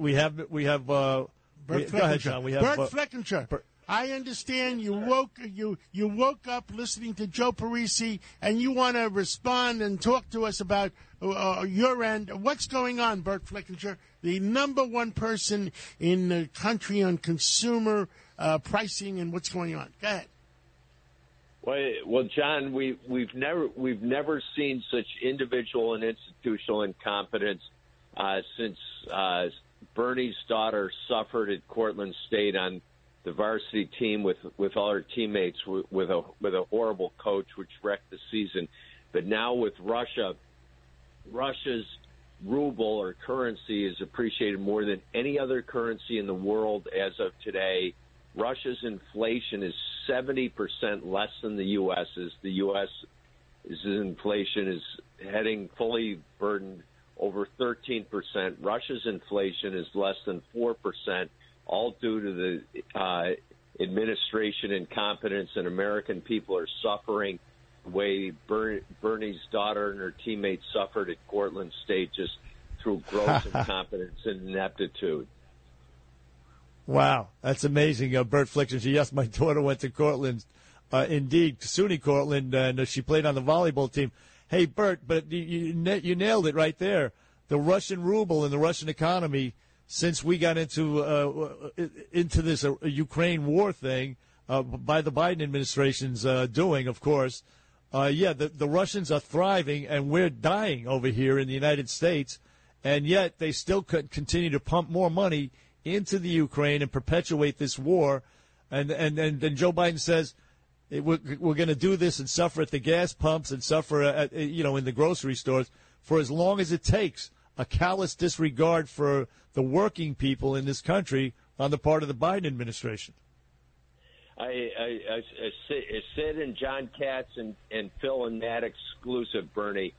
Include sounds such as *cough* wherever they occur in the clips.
We have we have uh we, Bert go ahead, John. We have Bert uh, Flickinger. Bert- I understand you woke you you woke up listening to Joe Parisi, and you want to respond and talk to us about uh, your end. What's going on, Bert Flickinger, the number one person in the country on consumer uh, pricing and what's going on? Go ahead. Well, well, John, we we've never we've never seen such individual and institutional incompetence uh, since uh, Bernie's daughter suffered at Cortland State on the varsity team with with all her teammates with, with a with a horrible coach, which wrecked the season. But now with Russia, Russia's ruble or currency is appreciated more than any other currency in the world as of today. Russia's inflation is 70% less than the U.S.'s. The U.S.'s inflation is heading fully burdened over 13%. Russia's inflation is less than 4%, all due to the uh, administration incompetence, and American people are suffering the way Ber- Bernie's daughter and her teammates suffered at Cortland State just through gross *laughs* incompetence and ineptitude. Wow, that's amazing, uh, Bert Flickson. Yes, my *laughs* daughter went to Cortland, uh, indeed, SUNY Cortland, and uh, she played on the volleyball team. Hey, Bert, but you, you you nailed it right there. The Russian ruble and the Russian economy, since we got into uh, into this uh, Ukraine war thing uh, by the Biden administration's uh, doing, of course. Uh, yeah, the, the Russians are thriving, and we're dying over here in the United States, and yet they still continue to pump more money into the Ukraine and perpetuate this war. And and and then Joe Biden says we're, we're going to do this and suffer at the gas pumps and suffer at eh, you know in the grocery stores for as long as it takes. A callous disregard for the working people in this country on the part of the Biden administration. I, I, I, I John Katz and, and Phil and Matt exclusive, Bernie.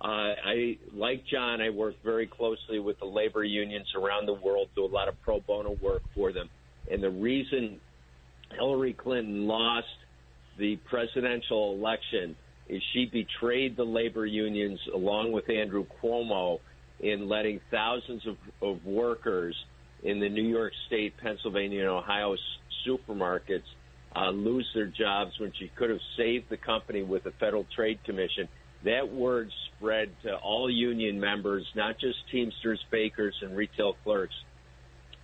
Uh, I like John. I work very closely with the labor unions around the world, do a lot of pro bono work for them. And the reason Hillary Clinton lost the presidential election is she betrayed the labor unions along with Andrew Cuomo in letting thousands of, of workers in the New York State, Pennsylvania, and Ohio supermarkets uh, lose their jobs when she could have saved the company with the Federal Trade Commission. That word spread to all union members, not just Teamsters, bakers, and retail clerks,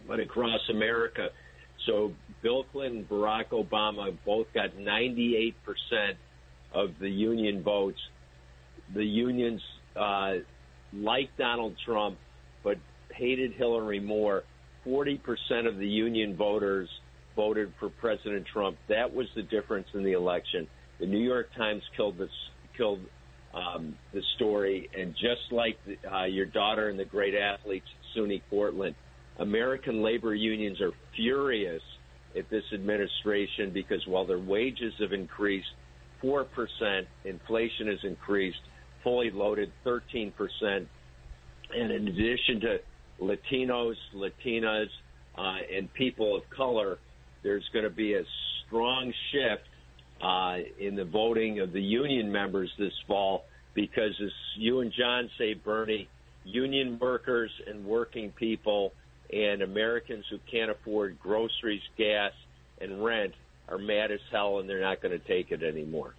but across America. So Bill Clinton, and Barack Obama both got 98% of the union votes. The unions uh, liked Donald Trump, but hated Hillary more. 40% of the union voters voted for President Trump. That was the difference in the election. The New York Times killed this, killed um, the story, and just like uh, your daughter and the great athletes at SUNY Cortland, American labor unions are furious at this administration because while their wages have increased 4%, inflation has increased, fully loaded 13%. And in addition to Latinos, Latinas, uh, and people of color, there's going to be a strong shift uh, in the voting of the union members this fall because, as you and John say, Bernie, union workers and working people and Americans who can't afford groceries, gas, and rent are mad as hell and they're not going to take it anymore.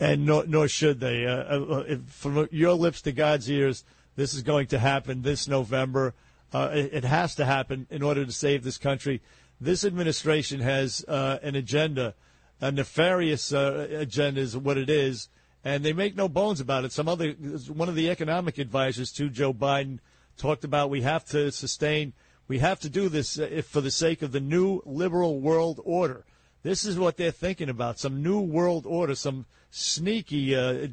and nor, nor should they. Uh, uh, from your lips to God's ears, this is going to happen this November. Uh, it, it has to happen in order to save this country. This administration has uh, an agenda, a nefarious uh, agenda is what it is, and they make no bones about it. Some other one of the economic advisors to Joe Biden talked about we have to sustain, we have to do this uh, if for the sake of the new liberal world order. This is what they're thinking about some new world order, some sneaky, uh,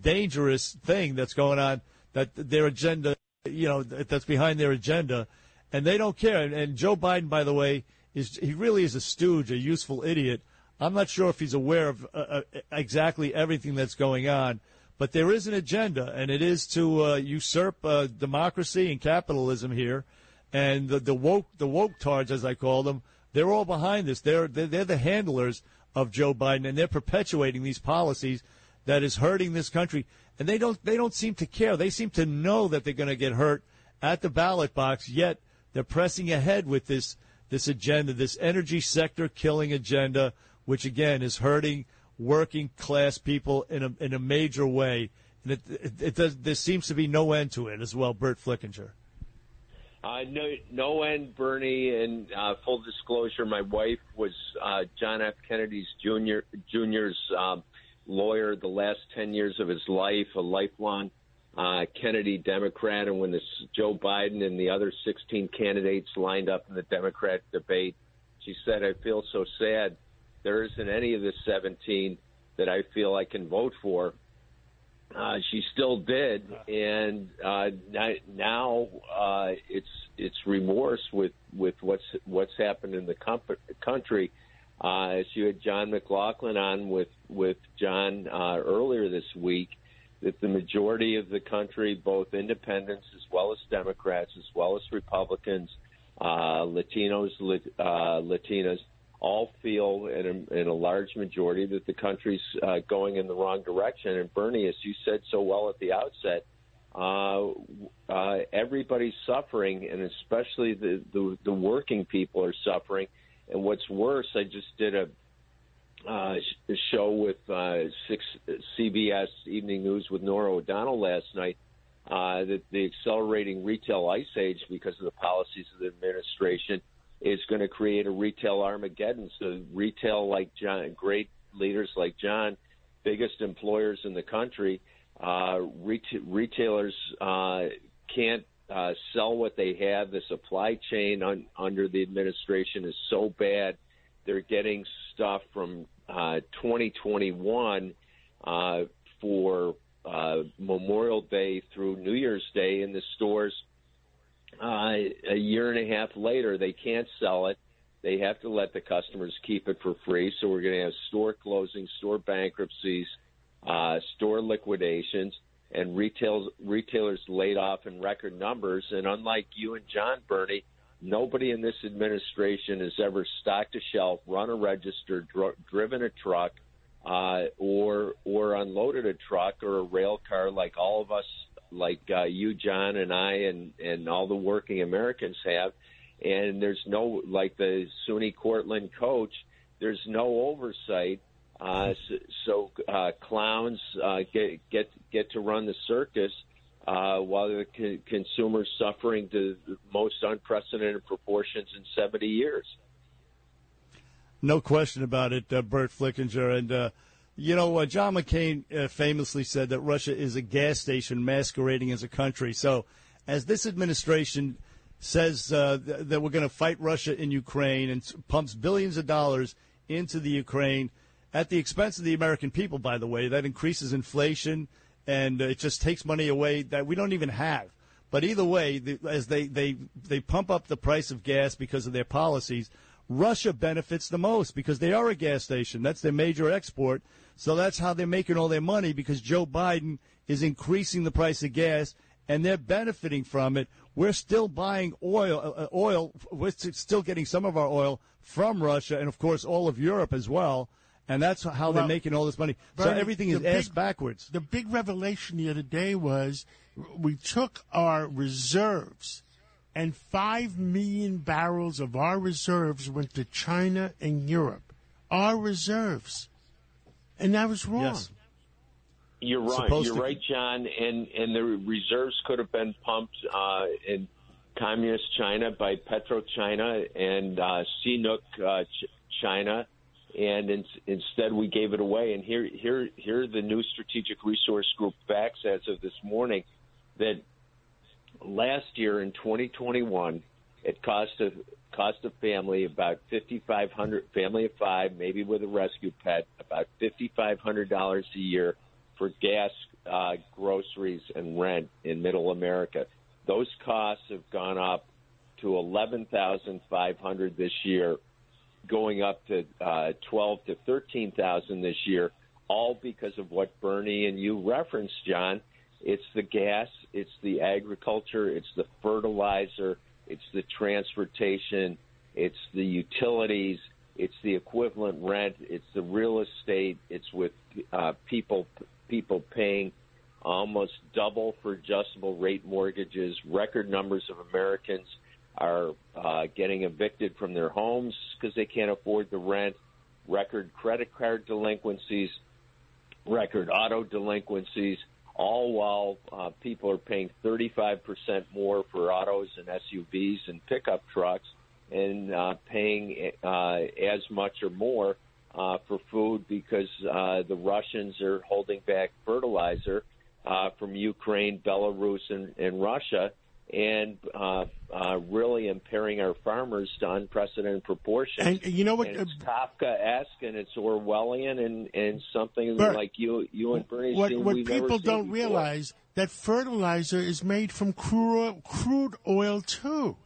dangerous thing that's going on that their agenda you know that's behind their agenda, and they don't care. And, and Joe Biden, by the way, is he really is a stooge, a useful idiot. I'm not sure if he's aware of uh, uh, exactly everything that's going on, but there is an agenda, and it is to uh, usurp uh, democracy and capitalism here. And the, the woke, the woke tards, as I call them, they're all behind this. They're, they're they're the handlers of Joe Biden, and they're perpetuating these policies that is hurting this country. And they don't they don't seem to care. They seem to know that they're going to get hurt at the ballot box. Yet they're pressing ahead with this this agenda, this energy sector killing agenda, which again is hurting working class people in a in a major way. And it, it, it does, there seems to be no end to it as well. Bert Flickinger. Uh, no, no end, Bernie. And uh, full disclosure, my wife was uh, John F. Kennedy's junior junior's um, lawyer the last ten years of his life, a lifelong uh, Kennedy Democrat. And when this Joe Biden and the other 16 candidates lined up in the Democrat debate, she said, "I feel so sad. There isn't any of the 17 that I feel I can vote for." Uh, she still did, and uh, now uh, it's it's remorse with with what's what's happened in the comp- country. Uh, as you had John McLaughlin on with with John uh, earlier this week, that the majority of the country, both independents as well as Democrats, as well as Republicans, uh, Latinos, uh, Latinas, all feel in a, in a large majority that the country's uh, going in the wrong direction. And Bernie, as you said so well at the outset, uh, uh, everybody's suffering, and especially the, the the working people are suffering. And what's worse, I just did a uh, show with uh, six CBS Evening News with Norah O'Donnell last night. Uh, that the accelerating retail ice age because of the policies of the administration is going to create a retail Armageddon. So retail like John, great leaders like John, biggest employers in the country, uh, ret- retailers uh, can't uh, sell what they have. The supply chain un- under the administration is so bad. They're getting stuff from uh, 2021 uh, for uh, Memorial Day through New Year's Day in the stores uh, a year and a half later, they can't sell it. They have to let the customers keep it for free. So we're going to have store closings, store bankruptcies, uh, store liquidations, and retail retailers laid off in record numbers. And unlike you and John Bernie, nobody in this administration has ever stocked a shelf, run a register, dr- driven a truck, uh, or or unloaded a truck or a rail car like all of us like uh, you, John, and I, and and all the working Americans have. And there's no like the SUNY Cortland coach. There's no oversight. Uh, so, so uh, clowns uh, get get get to run the circus uh, while the co- consumers suffering to the most unprecedented proportions in 70 years. No question about it, uh, Bert Flickinger. And uh, you know, uh, John McCain uh, famously said that Russia is a gas station masquerading as a country. So, as this administration says uh, th- that we're going to fight Russia in Ukraine and pumps billions of dollars into the Ukraine at the expense of the American people, by the way, that increases inflation and uh, it just takes money away that we don't even have. But either way, the, as they, they, they pump up the price of gas because of their policies, Russia benefits the most because they are a gas station. That's their major export. So that's how they're making all their money because Joe Biden is increasing the price of gas and they're benefiting from it. We're still buying oil, uh, uh oil. We're still getting some of our oil from Russia and, of course, all of Europe as well. And that's how well, they're making all this money. Bernie, so everything is ass backwards. The big revelation the other day was we took our reserves, and five million barrels of our reserves went to China and Europe. Our reserves and I was wrong. Yes. You're right. Supposed You're to... right, John. And and the reserves could have been pumped uh, in communist China by PetroChina and uh, CNOOC uh, Ch- China, and in, instead we gave it away. And here here here the new Strategic Resource Group facts as of this morning that last year in 2021 it cost a cost a family about fifty five hundred family of five, maybe with a rescue pet, about fifty five hundred dollars a year for gas, uh, groceries, and rent in Middle America. Those costs have gone up to eleven thousand five hundred this year, going up to uh, twelve to thirteen thousand this year, all because of what Bernie and you referenced, John. It's the gas, it's the agriculture, it's the fertilizer, it's the transportation, it's the utilities, it's the equivalent rent, it's the real estate, it's with uh, people people paying almost double for adjustable rate mortgages. Record numbers of Americans are uh, getting evicted from their homes because they can't afford the rent. Record credit card delinquencies, record auto delinquencies, all while uh, people are paying 35% more for autos and SUVs and pickup trucks and uh, paying uh, as much or more uh, for food because uh, the Russians are holding back fertilizer uh, from Ukraine, Belarus, and, and Russia, and uh, uh, really impairing our farmers to unprecedented proportions. And you know what? And it's Kafkaesque and it's Orwellian and, and something Bert, like you you and Bernie. What, what people don't realize that fertilizer is made from crude oil, crude oil too.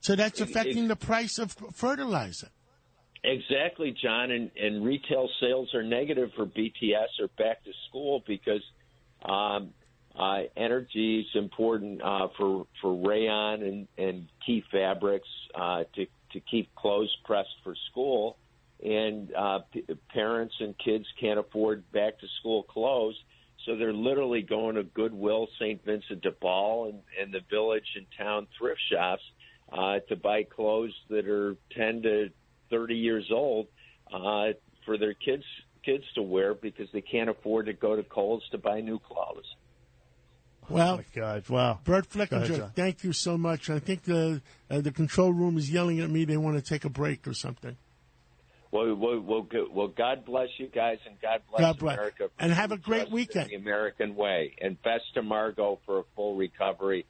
So that's affecting it, the price of fertilizer. Exactly, John. And, and retail sales are negative for BTS or back to school because um, uh, energy is important uh, for for rayon and, and key fabrics uh, to to keep clothes pressed for school. And uh, p- parents and kids can't afford back to school clothes, so they're literally going to Goodwill, St. Vincent de Paul, and, and the village and town thrift shops uh, to buy clothes that are 10 to 30 years old uh, for their kids kids to wear because they can't afford to go to Kohl's to buy new clothes. Well, oh my God! Wow, Bert Flickinger, ahead, thank you so much. I think the uh, the control room is yelling at me. They want to take a break or something. Well, well, well, well God bless you guys, and God bless, God bless. America. And have a great weekend. The American way, and best to Margot for a full recovery.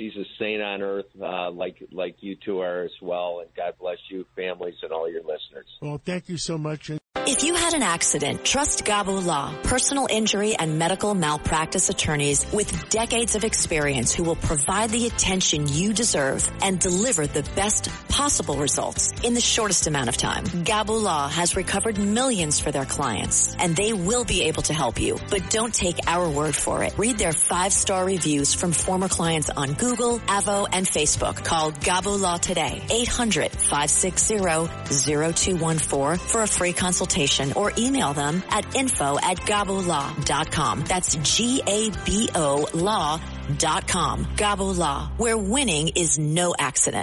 She's a saint on earth, uh, like like you two are as well. And God bless you, families, and all your listeners. Well, thank you so much. If you had an accident, trust Gabo Law, personal injury and medical malpractice attorneys with decades of experience who will provide the attention you deserve and deliver the best possible results in the shortest amount of time. Gabo Law has recovered millions for their clients and they will be able to help you. But don't take our word for it. Read their five-star reviews from former clients on Google, Avvo, and Facebook. Call Gabo Law today, 800-560-0214 for a free consultation consultation or email them at info at gabolaw.com. That's G-A-B-O law.com. Gabo Law, where winning is no accident.